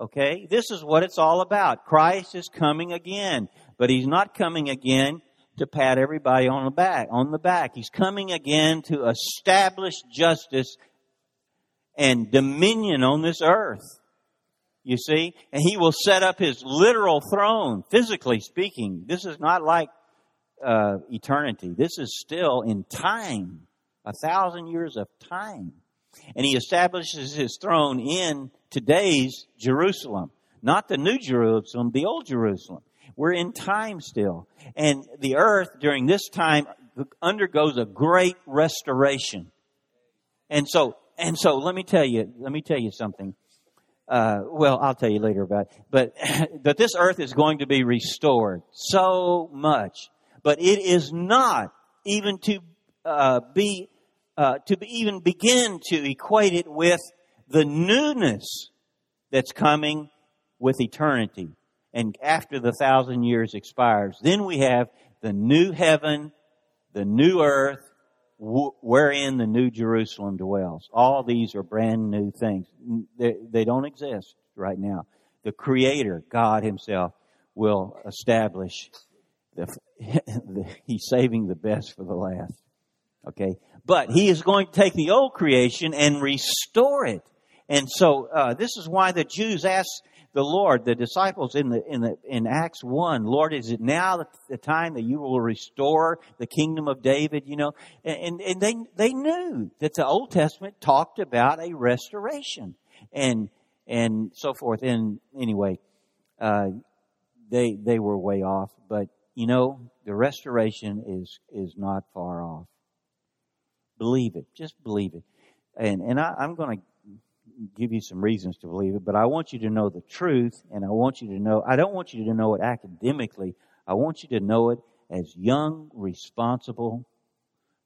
Okay? This is what it's all about. Christ is coming again. But He's not coming again to pat everybody on the back, on the back. He's coming again to establish justice and dominion on this earth. You see? And He will set up His literal throne, physically speaking. This is not like uh, eternity. This is still in time. A thousand years of time. And he establishes his throne in today's Jerusalem. Not the new Jerusalem, the old Jerusalem. We're in time still. And the earth during this time undergoes a great restoration. And so, and so let me tell you, let me tell you something. Uh, well, I'll tell you later about it. But, but this earth is going to be restored so much. But it is not even to uh, be uh, to even begin to equate it with the newness that's coming with eternity. And after the thousand years expires, then we have the new heaven, the new earth, wherein the new Jerusalem dwells. All these are brand new things. They, they don't exist right now. The Creator, God Himself, will establish the, the, He's saving the best for the last. Okay? But he is going to take the old creation and restore it. And so uh, this is why the Jews asked the Lord, the disciples in the in the in Acts one, Lord, is it now the time that you will restore the kingdom of David? You know, and and they they knew that the Old Testament talked about a restoration and and so forth. And anyway, uh, they they were way off, but you know the restoration is is not far off. Believe it. Just believe it. And, and I, I'm going to give you some reasons to believe it, but I want you to know the truth, and I want you to know, I don't want you to know it academically. I want you to know it as young, responsible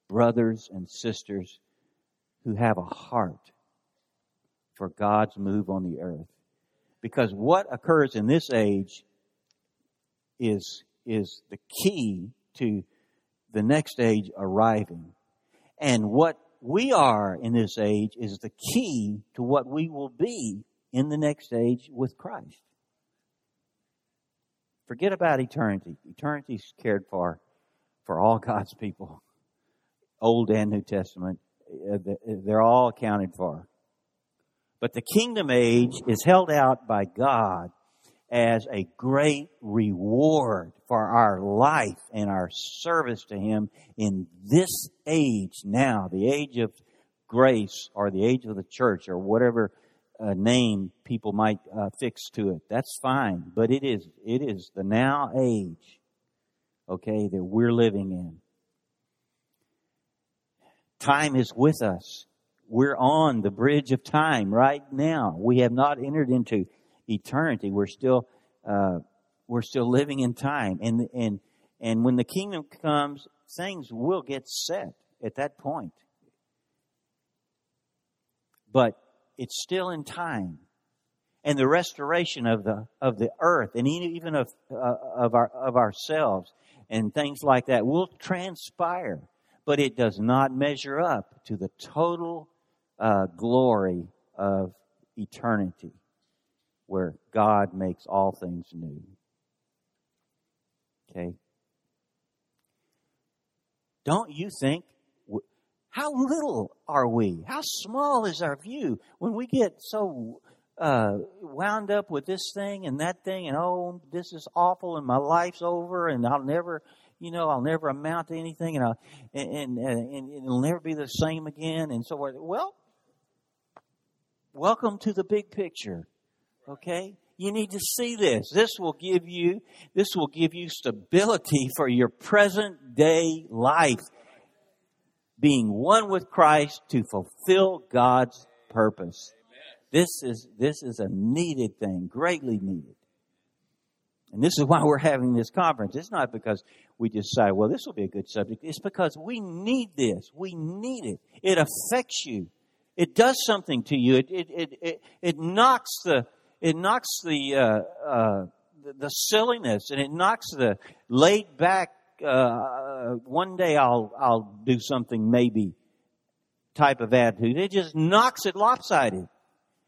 brothers and sisters who have a heart for God's move on the earth. Because what occurs in this age is, is the key to the next age arriving. And what we are in this age is the key to what we will be in the next age with Christ. Forget about eternity. Eternity's cared for for all God's people, Old and New Testament. Uh, they're all accounted for. But the kingdom age is held out by God as a great reward for our life and our service to Him in this age now, the age of grace or the age of the church or whatever uh, name people might uh, fix to it. That's fine, but it is it is the now age, okay, that we're living in. Time is with us. We're on the bridge of time right now. We have not entered into eternity. We're still uh, we're still living in time, and and and when the kingdom comes, things will get set at that point. But it's still in time, and the restoration of the of the earth, and even of uh, of our of ourselves, and things like that will transpire. But it does not measure up to the total uh, glory of eternity where God makes all things new. Okay? Don't you think, how little are we? How small is our view when we get so uh, wound up with this thing and that thing and oh, this is awful and my life's over and I'll never, you know, I'll never amount to anything and, I'll, and, and, and it'll never be the same again and so forth. Well, welcome to the big picture. Okay? You need to see this. This will give you, this will give you stability for your present day life. Being one with Christ to fulfill God's purpose. This is, this is a needed thing, greatly needed. And this is why we're having this conference. It's not because we decide, well, this will be a good subject. It's because we need this. We need it. It affects you. It does something to you. It, it, it, it, it knocks the, it knocks the, uh, uh, the silliness and it knocks the laid back, uh, one day I'll, I'll do something maybe type of attitude. It just knocks it lopsided.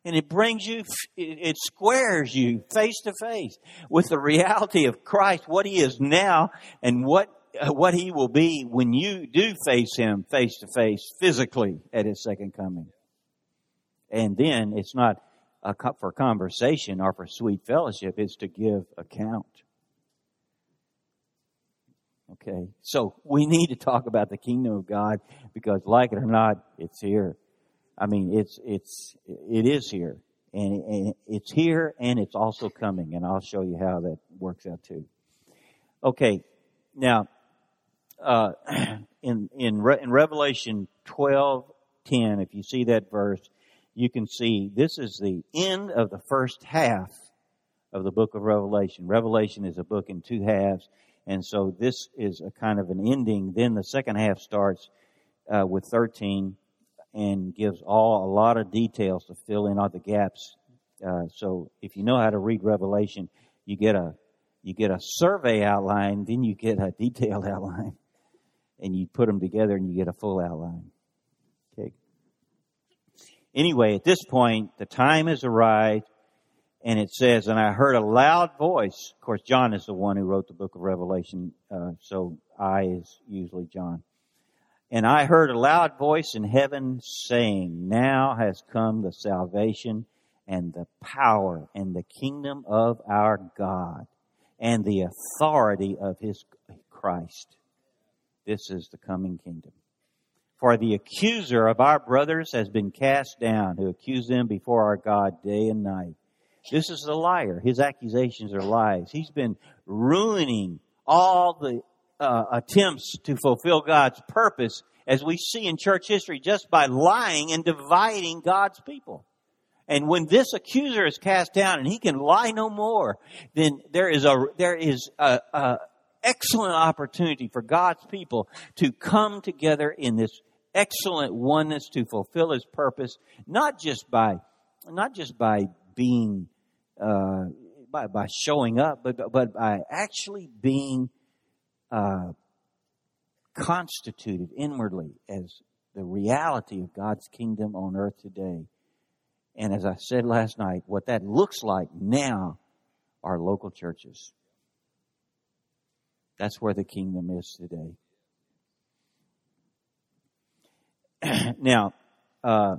and it brings you, it squares you face to face with the reality of Christ, what He is now and what, what He will be when you do face Him face to face physically at His second coming. And then it's not for conversation or for sweet fellowship, is to give account. Okay, so we need to talk about the kingdom of God because, like it or not, it's here. I mean, it's it's it is here, and, and it's here, and it's also coming, and I'll show you how that works out too. Okay, now uh, in in Re- in Revelation twelve ten, if you see that verse, you can see this is the end of the first half of the book of Revelation. Revelation is a book in two halves and so this is a kind of an ending. Then the second half starts uh, with 13 and gives all a lot of details to fill in all the gaps. Uh, so if you know how to read Revelation, you get a you get a survey outline, then you get a detailed outline, and you put them together and you get a full outline. Anyway, at this point, the time has arrived and it says, and I heard a loud voice. Of course, John is the one who wrote the book of Revelation, uh, so I is usually John. And I heard a loud voice in heaven saying, Now has come the salvation and the power and the kingdom of our God and the authority of his Christ. This is the coming kingdom. For the accuser of our brothers has been cast down, who accused them before our God day and night. This is a liar. His accusations are lies. He's been ruining all the uh, attempts to fulfill God's purpose, as we see in church history, just by lying and dividing God's people. And when this accuser is cast down and he can lie no more, then there is a there is a, a excellent opportunity for God's people to come together in this excellent oneness to fulfill His purpose, not just by not just by being uh, by, by showing up, but, but by actually being uh, constituted inwardly as the reality of God's kingdom on earth today. And as I said last night, what that looks like now are local churches. That's where the kingdom is today. now, uh,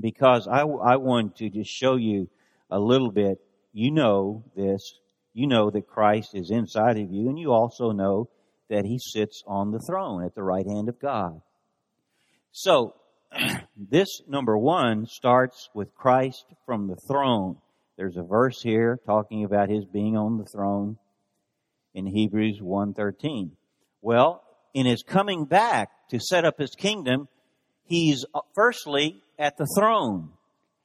because I, I want to just show you a little bit, you know this. You know that Christ is inside of you, and you also know that he sits on the throne at the right hand of God. So, this number one starts with Christ from the throne. There's a verse here talking about his being on the throne in Hebrews 1:13. Well, in his coming back to set up his kingdom, he's uh, firstly at the throne.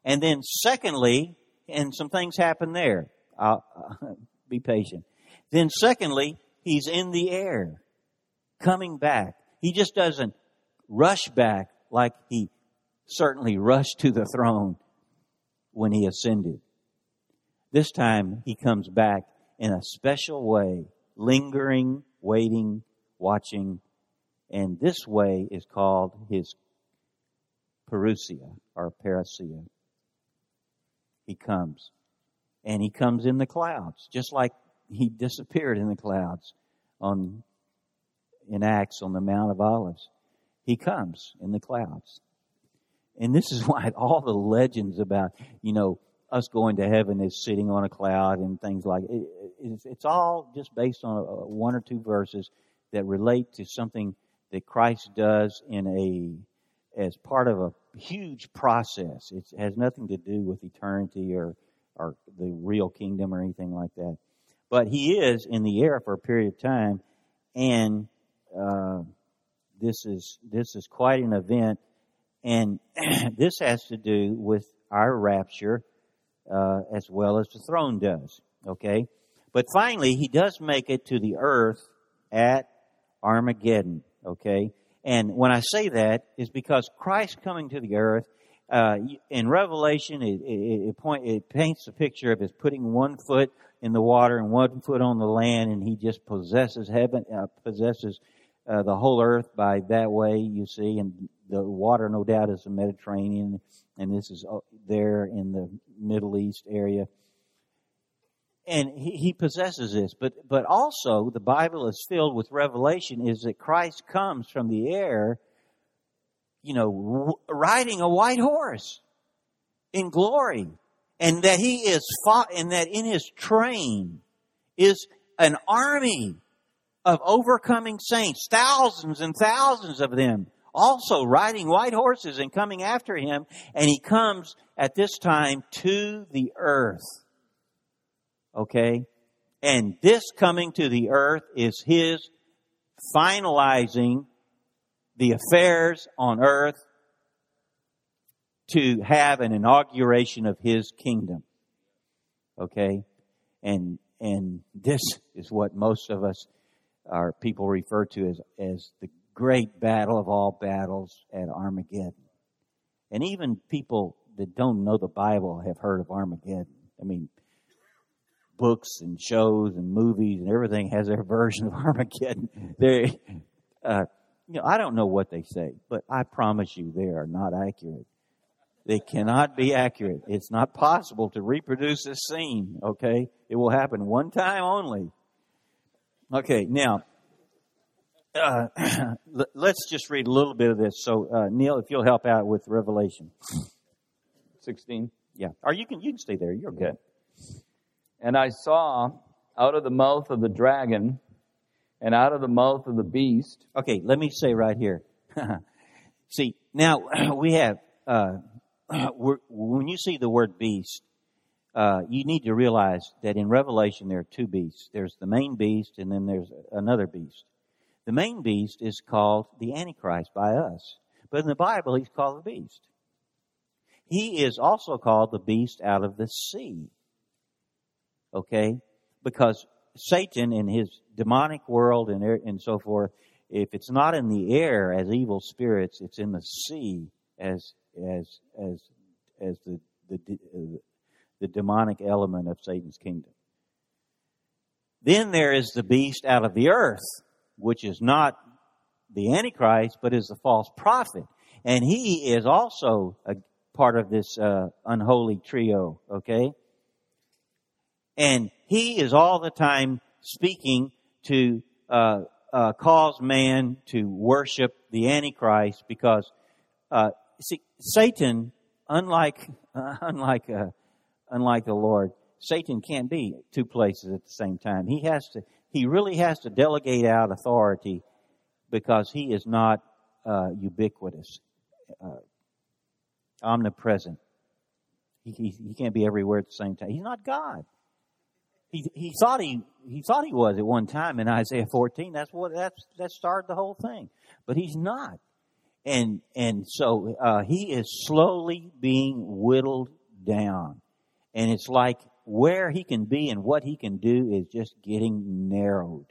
And then secondly, and some things happen there. I'll, uh, be patient. Then secondly, he's in the air, coming back. He just doesn't rush back like he certainly rushed to the throne when he ascended. This time he comes back in a special way, lingering, waiting, watching, and this way is called his parousia or parousia he comes. And he comes in the clouds, just like he disappeared in the clouds on in Acts on the Mount of Olives. He comes in the clouds. And this is why all the legends about, you know, us going to heaven is sitting on a cloud and things like it, it's, all just based on one or two verses that relate to something that Christ does in a as part of a huge process. It has nothing to do with eternity or, or the real kingdom or anything like that. But he is in the air for a period of time, and uh, this is this is quite an event, and this has to do with our rapture uh, as well as the throne does. Okay, but finally, he does make it to the earth at Armageddon. Okay, and when I say that is because Christ coming to the earth, uh, in Revelation, it, it, it, point, it paints a picture of his putting one foot in the water and one foot on the land, and he just possesses heaven, uh, possesses uh, the whole earth by that way, you see, and the water, no doubt, is the Mediterranean, and this is uh, there in the Middle East area. And he, he possesses this, but but also the Bible is filled with revelation. Is that Christ comes from the air, you know, riding a white horse in glory, and that he is fought, and that in his train is an army of overcoming saints, thousands and thousands of them, also riding white horses and coming after him. And he comes at this time to the earth. Okay? And this coming to the earth is his finalizing the affairs on earth to have an inauguration of his kingdom. Okay? And, and this is what most of us are people refer to as, as the great battle of all battles at Armageddon. And even people that don't know the Bible have heard of Armageddon. I mean, books and shows and movies and everything has their version of Armageddon. They, uh, you know, I don't know what they say, but I promise you they are not accurate. They cannot be accurate. It's not possible to reproduce this scene, okay? It will happen one time only. Okay, now, uh, let's just read a little bit of this. So, uh, Neil, if you'll help out with Revelation 16. Yeah. Or you can, you can stay there. You're okay. And I saw out of the mouth of the dragon and out of the mouth of the beast. Okay, let me say right here. see, now we have uh, when you see the word beast, uh, you need to realize that in Revelation there are two beasts. There's the main beast, and then there's another beast. The main beast is called the Antichrist by us, but in the Bible he's called the beast. He is also called the beast out of the sea. Okay, because Satan in his demonic world and and so forth, if it's not in the air as evil spirits, it's in the sea as as as as the the the demonic element of Satan's kingdom. Then there is the beast out of the earth, which is not the Antichrist, but is the false prophet, and he is also a part of this uh, unholy trio. Okay, and he is all the time speaking to uh, uh, cause man to worship the Antichrist because uh, see Satan, unlike unlike uh, unlike the Lord, Satan can't be two places at the same time. He has to. He really has to delegate out authority because he is not uh, ubiquitous, uh, omnipresent. He, he, he can't be everywhere at the same time. He's not God. He, he thought he he thought he was at one time in Isaiah 14. That's what that's that started the whole thing. But he's not and and so uh, he is slowly being whittled down, and it's like where he can be and what he can do is just getting narrowed,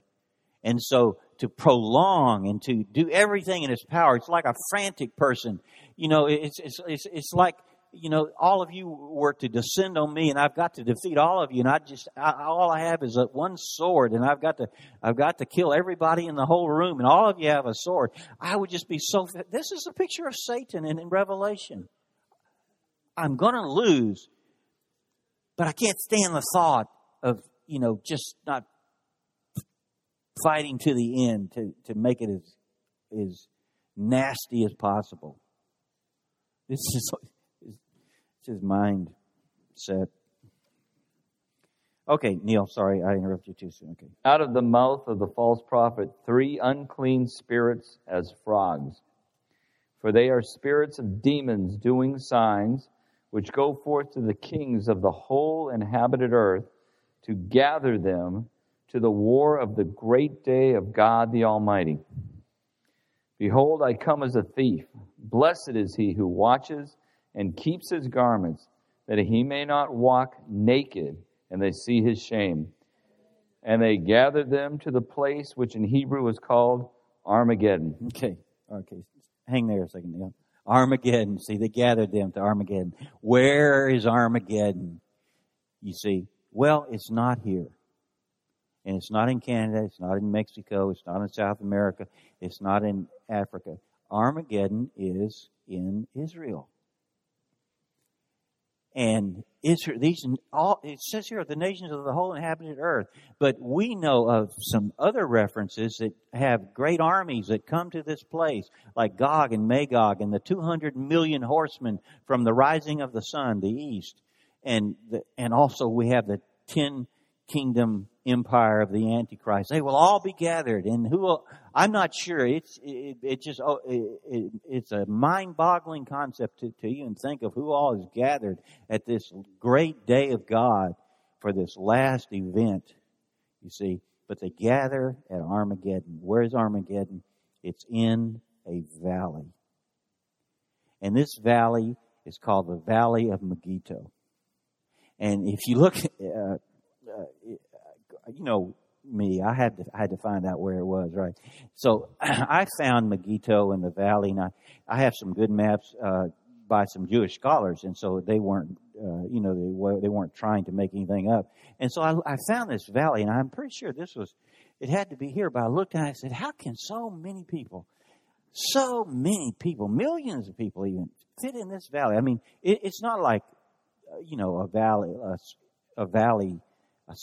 and so to prolong and to do everything in his power, it's like a frantic person. You know, it's it's it's, it's like you know, all of you were to descend on me, and I've got to defeat all of you, and I just I, all I have is a, one sword, and I've got to I've got to kill everybody in the whole room, and all of you have a sword. I would just be so. This is a picture of Satan in, in Revelation. I'm going to lose, but I can't stand the thought of you know just not fighting to the end to to make it as as nasty as possible. This is his mind set. Okay, Neil, sorry, I interrupted you too soon. Okay. Out of the mouth of the false prophet, three unclean spirits as frogs. For they are spirits of demons doing signs, which go forth to the kings of the whole inhabited earth to gather them to the war of the great day of God the Almighty. Behold, I come as a thief. Blessed is he who watches and keeps his garments, that he may not walk naked, and they see his shame. And they gathered them to the place which in Hebrew is called Armageddon. Okay, okay. Hang there a second. Yeah. Armageddon. See, they gathered them to Armageddon. Where is Armageddon? You see, well, it's not here. And it's not in Canada, it's not in Mexico, it's not in South America, it's not in Africa. Armageddon is in Israel. And Israel, these all it says here the nations of the whole inhabited earth. But we know of some other references that have great armies that come to this place, like Gog and Magog, and the two hundred million horsemen from the rising of the sun, the east, and the, and also we have the ten kingdom empire of the Antichrist. They will all be gathered, and who will, I'm not sure. It's it, it just oh, it, it, it's a mind-boggling concept to, to even think of who all is gathered at this great day of God for this last event. You see, but they gather at Armageddon. Where is Armageddon? It's in a valley, and this valley is called the Valley of Megiddo. And if you look, uh, you know me, I had to I had to find out where it was, right? So I found Megiddo in the valley, and I I have some good maps uh, by some Jewish scholars, and so they weren't uh, you know they they weren't trying to make anything up, and so I, I found this valley, and I'm pretty sure this was it had to be here, but I looked and I said, how can so many people, so many people, millions of people even fit in this valley? I mean, it, it's not like uh, you know a valley a, a valley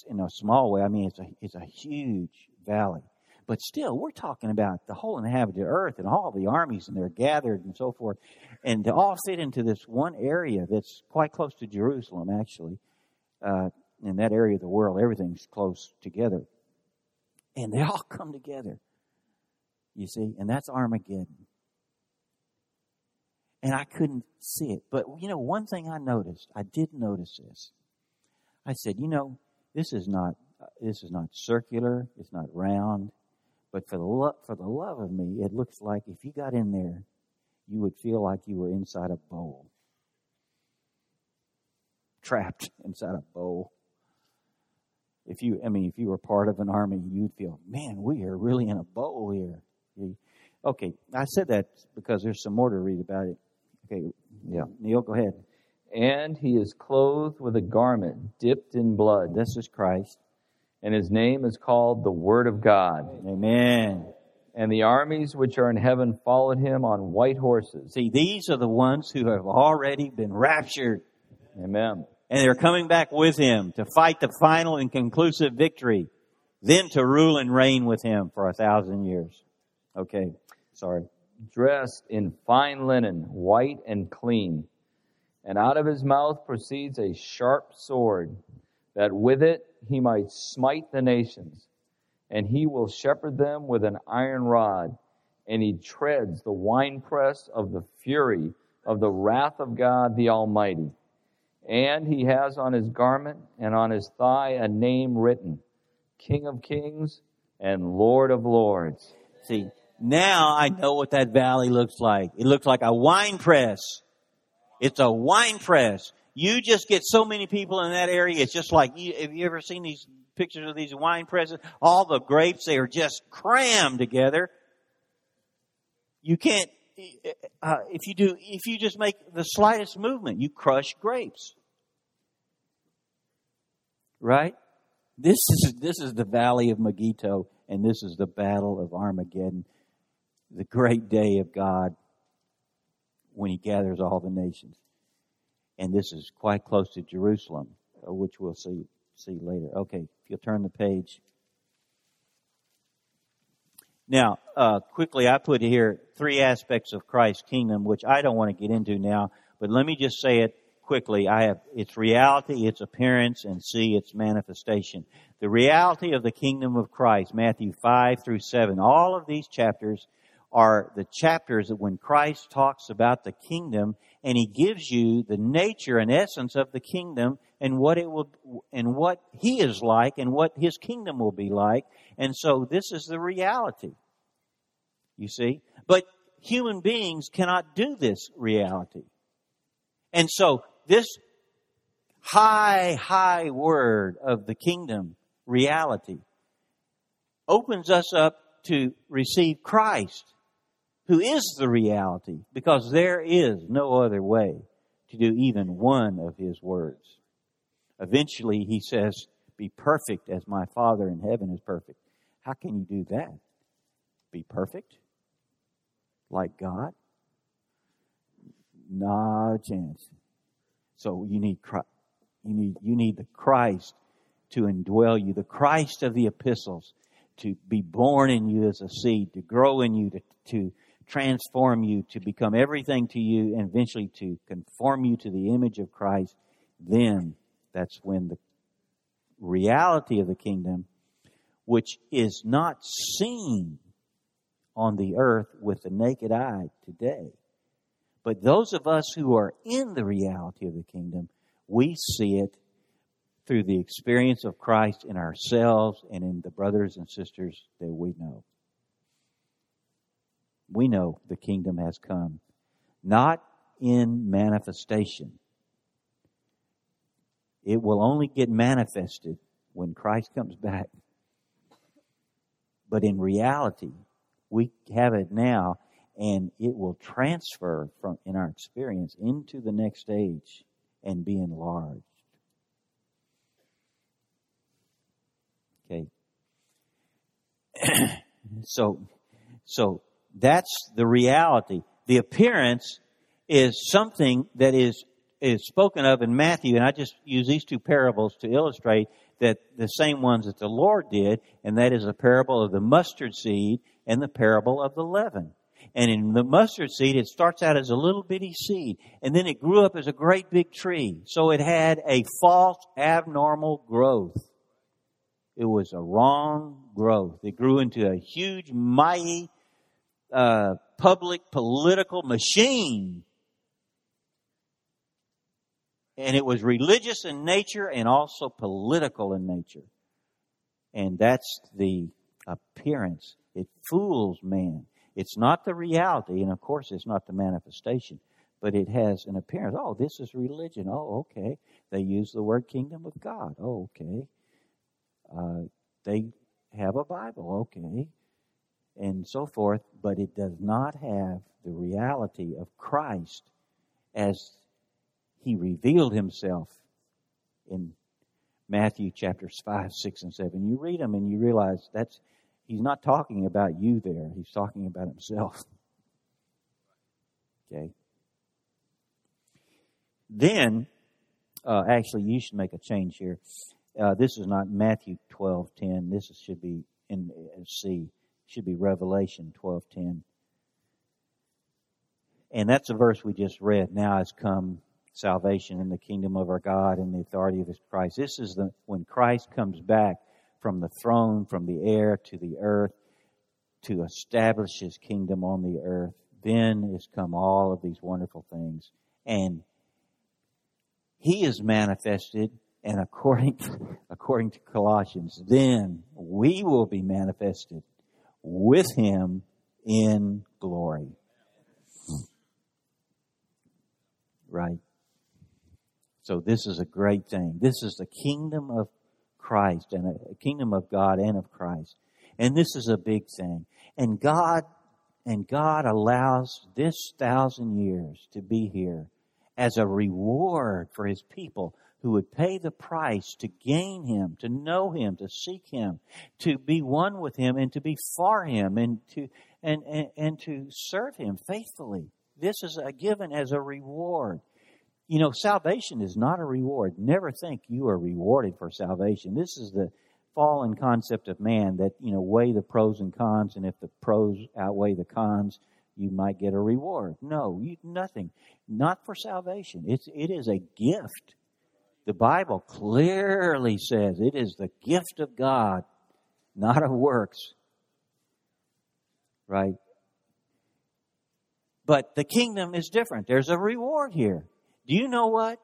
in a small way. I mean, it's a, it's a huge valley. But still, we're talking about the whole inhabited earth and all the armies and they're gathered and so forth. And to all fit into this one area that's quite close to Jerusalem, actually. Uh, in that area of the world, everything's close together. And they all come together. You see? And that's Armageddon. And I couldn't see it. But, you know, one thing I noticed, I did notice this. I said, you know, this is not this is not circular. It's not round. But for the love for the love of me, it looks like if you got in there, you would feel like you were inside a bowl, trapped inside a bowl. If you, I mean, if you were part of an army, you'd feel, man, we are really in a bowl here. Okay, I said that because there's some more to read about it. Okay, yeah, Neil, go ahead and he is clothed with a garment dipped in blood. This is Christ. And his name is called the Word of God. Amen. And the armies which are in heaven followed him on white horses. See, these are the ones who have already been raptured. Amen. And they're coming back with him to fight the final and conclusive victory, then to rule and reign with him for a thousand years. Okay, sorry. Dressed in fine linen, white and clean and out of his mouth proceeds a sharp sword, that with it he might smite the nations. And he will shepherd them with an iron rod, and he treads the winepress of the fury of the wrath of God the Almighty. And he has on his garment and on his thigh a name written, King of Kings and Lord of Lords. See, now I know what that valley looks like. It looks like a wine press it's a wine press. You just get so many people in that area. It's just like, have you ever seen these pictures of these wine presses? All the grapes, they are just crammed together. You can't, uh, if you do, if you just make the slightest movement, you crush grapes. Right? This is, this is the valley of Megiddo, and this is the battle of Armageddon, the great day of God when he gathers all the nations. And this is quite close to Jerusalem, uh, which we'll see see later. Okay, if you'll turn the page. Now, uh, quickly, I put here three aspects of Christ's kingdom, which I don't want to get into now, but let me just say it quickly. I have its reality, its appearance, and see its manifestation. The reality of the kingdom of Christ, Matthew 5 through 7. All of these chapters are the chapters that when Christ talks about the kingdom and he gives you the nature and essence of the kingdom and what it will and what he is like and what his kingdom will be like. And so this is the reality. You see? But human beings cannot do this reality. And so this high, high word of the kingdom reality opens us up to receive Christ who is the reality, because there is no other way to do even one of his words. Eventually, he says, Be perfect as my Father in heaven is perfect. How can you do that? Be perfect? Like God? Not a chance. So you need Christ. You need, you need the Christ to indwell you, the Christ of the epistles to be born in you as a seed, to grow in you, to, to transform you, to become everything to you, and eventually to conform you to the image of Christ, then that's when the reality of the kingdom, which is not seen on the earth with the naked eye today. But those of us who are in the reality of the kingdom, we see it through the experience of Christ in ourselves and in the brothers and sisters that we know. We know the kingdom has come, not in manifestation. It will only get manifested when Christ comes back. But in reality, we have it now and it will transfer from in our experience into the next age and be enlarged. Okay. so, so that's the reality. The appearance is something that is is spoken of in Matthew, and I just use these two parables to illustrate that the same ones that the Lord did, and that is a parable of the mustard seed and the parable of the leaven. And in the mustard seed, it starts out as a little bitty seed, and then it grew up as a great big tree. So it had a false, abnormal growth. It was a wrong growth. It grew into a huge, mighty, uh, public political machine. And it was religious in nature and also political in nature. And that's the appearance. It fools man. It's not the reality, and of course, it's not the manifestation, but it has an appearance. Oh, this is religion. Oh, okay. They use the word kingdom of God. Oh, okay. Uh, they have a Bible, okay, and so forth, but it does not have the reality of Christ as he revealed himself in Matthew chapters 5, 6, and 7. You read them and you realize that's he's not talking about you there, he's talking about himself. Okay. Then, uh, actually, you should make a change here. Uh, this is not Matthew twelve ten. This should be in uh, C. Should be Revelation twelve ten. And that's a verse we just read. Now has come salvation in the kingdom of our God and the authority of His Christ. This is the when Christ comes back from the throne, from the air to the earth, to establish His kingdom on the earth. Then has come all of these wonderful things, and He is manifested and according, according to Colossians, then we will be manifested with him in glory. Right? So this is a great thing. This is the kingdom of Christ and a kingdom of God and of Christ. And this is a big thing. And God, and God allows this thousand years to be here as a reward for his people who would pay the price to gain him, to know him, to seek him, to be one with him and to be for him and to and, and, and to serve him faithfully. This is a given as a reward. You know, salvation is not a reward. Never think you are rewarded for salvation. This is the fallen concept of man that, you know, weigh the pros and cons, and if the pros outweigh the cons, you might get a reward. No, you, nothing. Not for salvation. It's, it is a gift the Bible clearly says it is the gift of God, not of works. Right? But the kingdom is different. There's a reward here. Do you know what?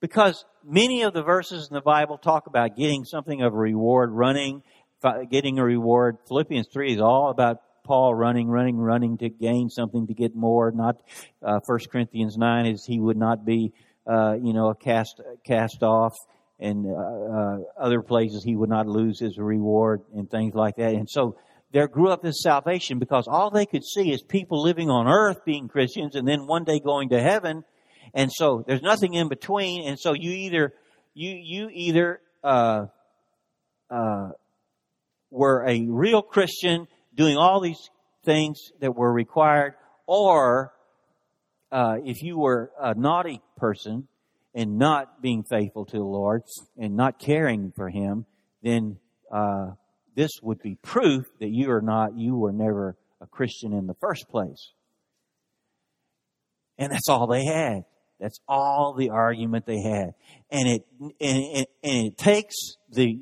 Because many of the verses in the Bible talk about getting something of a reward, running, getting a reward. Philippians 3 is all about Paul running, running, running to gain something to get more. Not uh, 1 Corinthians 9 is he would not be uh, you know, cast cast off, and uh, uh, other places he would not lose his reward and things like that. And so there grew up this salvation because all they could see is people living on earth being Christians, and then one day going to heaven. And so there's nothing in between. And so you either you you either uh, uh, were a real Christian doing all these things that were required, or uh, if you were a naughty person and not being faithful to the Lord and not caring for Him, then uh, this would be proof that you are not, you were never a Christian in the first place. And that's all they had. That's all the argument they had. And it, and and it takes the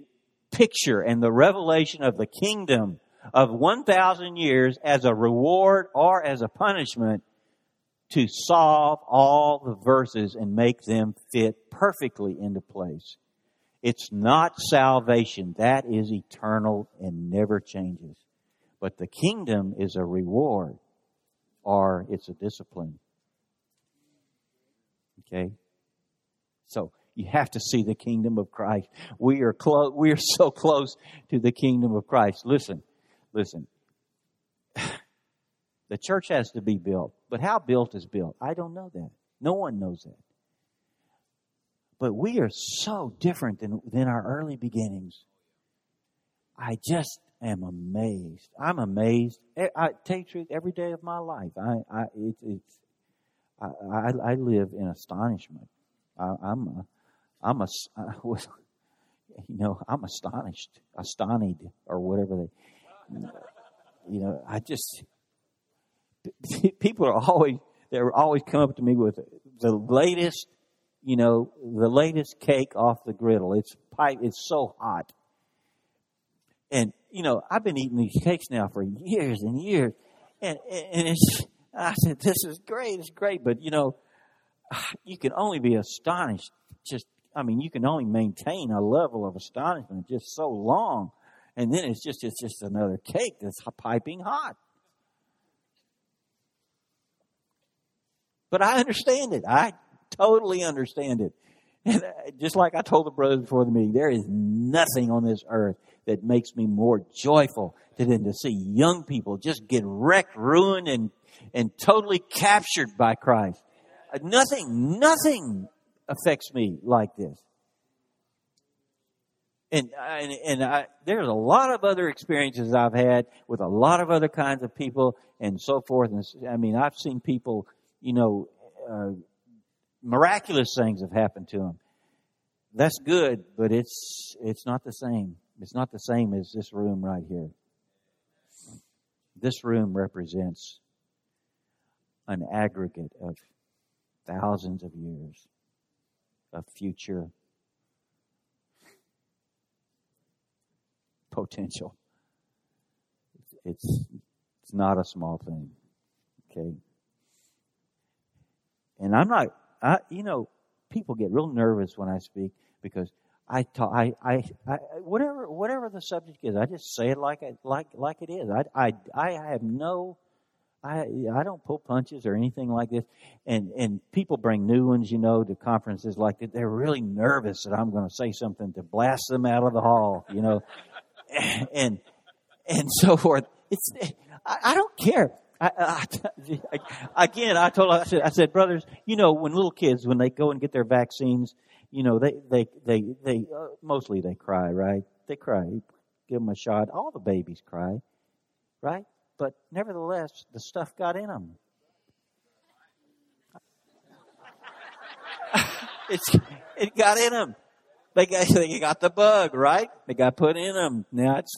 picture and the revelation of the kingdom of 1,000 years as a reward or as a punishment to solve all the verses and make them fit perfectly into place. It's not salvation. That is eternal and never changes. But the kingdom is a reward or it's a discipline. Okay? So you have to see the kingdom of Christ. We are close, we are so close to the kingdom of Christ. Listen, listen. The church has to be built. But how built is built? I don't know that. No one knows that. But we are so different than, than our early beginnings. I just am amazed. I'm amazed. I, you the truth, every day of my life, I, I, it, it's, I, I, I live in astonishment. I, I'm, a, I'm a, I was, you know, I'm astonished, astonished, or whatever they, you know, I just, people are always, they're always come up to me with the latest, you know, the latest cake off the griddle. It's pipe, it's so hot. And, you know, I've been eating these cakes now for years and years. And, and it's, I said, this is great, it's great. But, you know, you can only be astonished. Just, I mean, you can only maintain a level of astonishment just so long. And then it's just, it's just another cake that's piping hot. But I understand it. I totally understand it. And uh, just like I told the brothers before the meeting, there is nothing on this earth that makes me more joyful than to see young people just get wrecked, ruined, and, and totally captured by Christ. Uh, nothing, nothing affects me like this. And, and, and I, there's a lot of other experiences I've had with a lot of other kinds of people and so forth. And I mean, I've seen people, you know, uh, miraculous things have happened to him. That's good, but it's, it's not the same. It's not the same as this room right here. This room represents an aggregate of thousands of years of future potential. It's, it's not a small thing. Okay. And I'm not, I, you know, people get real nervous when I speak because I talk, I, I, I, whatever, whatever the subject is, I just say it like it, like, like it is. I, I, I have no, I, I don't pull punches or anything like this. And, and people bring new ones, you know, to conferences like that. They're really nervous that I'm going to say something to blast them out of the hall, you know, and, and so forth. It's, I, I don't care. I, I, again, I told, I said, I said, brothers, you know, when little kids, when they go and get their vaccines, you know, they, they, they, they, uh, mostly they cry, right? They cry. Give them a shot. All the babies cry, right? But nevertheless, the stuff got in them. it's, it got in them. They got, they got the bug, right? They got put in them. Now it's,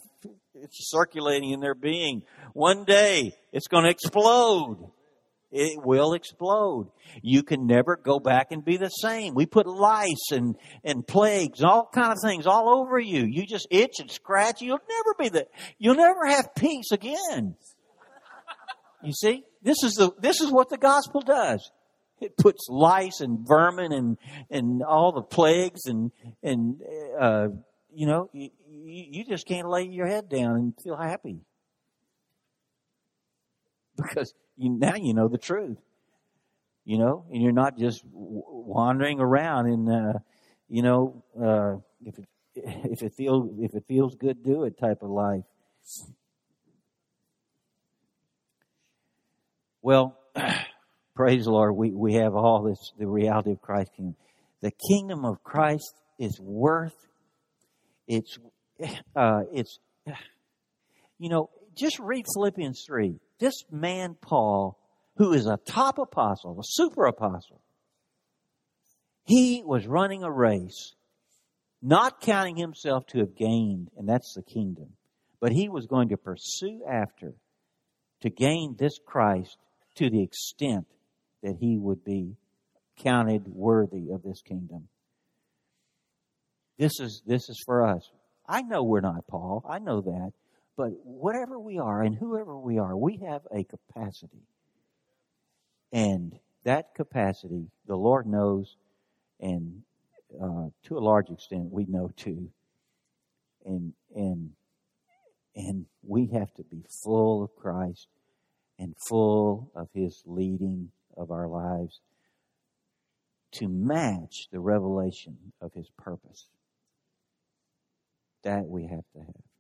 it's circulating in their being. One day, it's going to explode it will explode. You can never go back and be the same. We put lice and, and plagues, all kind of things all over you. You just itch and scratch. You'll never be the, you'll never have peace again. You see? This is the, this is what the gospel does. It puts lice and vermin and, and all the plagues and, and, uh, you know, you, you just can't lay your head down and feel happy. Because you, now you know the truth. You know, and you're not just wandering around and, uh, you know, uh, if it, if it feels, if it feels good, do it type of life. Well, praise the Lord, we, we have all this, the reality of Christ's kingdom. The kingdom of Christ is worth It's, uh, it's, you know, just read Philippians 3. This man, Paul, who is a top apostle, a super apostle, he was running a race, not counting himself to have gained, and that's the kingdom, but he was going to pursue after to gain this Christ to the extent that he would be counted worthy of this kingdom. This is, this is for us. I know we're not Paul. I know that. But whatever we are and whoever we are, we have a capacity. And that capacity, the Lord knows, and uh, to a large extent, we know too. And and and we have to be full of Christ and full of His leading of our lives to match the revelation of His purpose. That we have to have.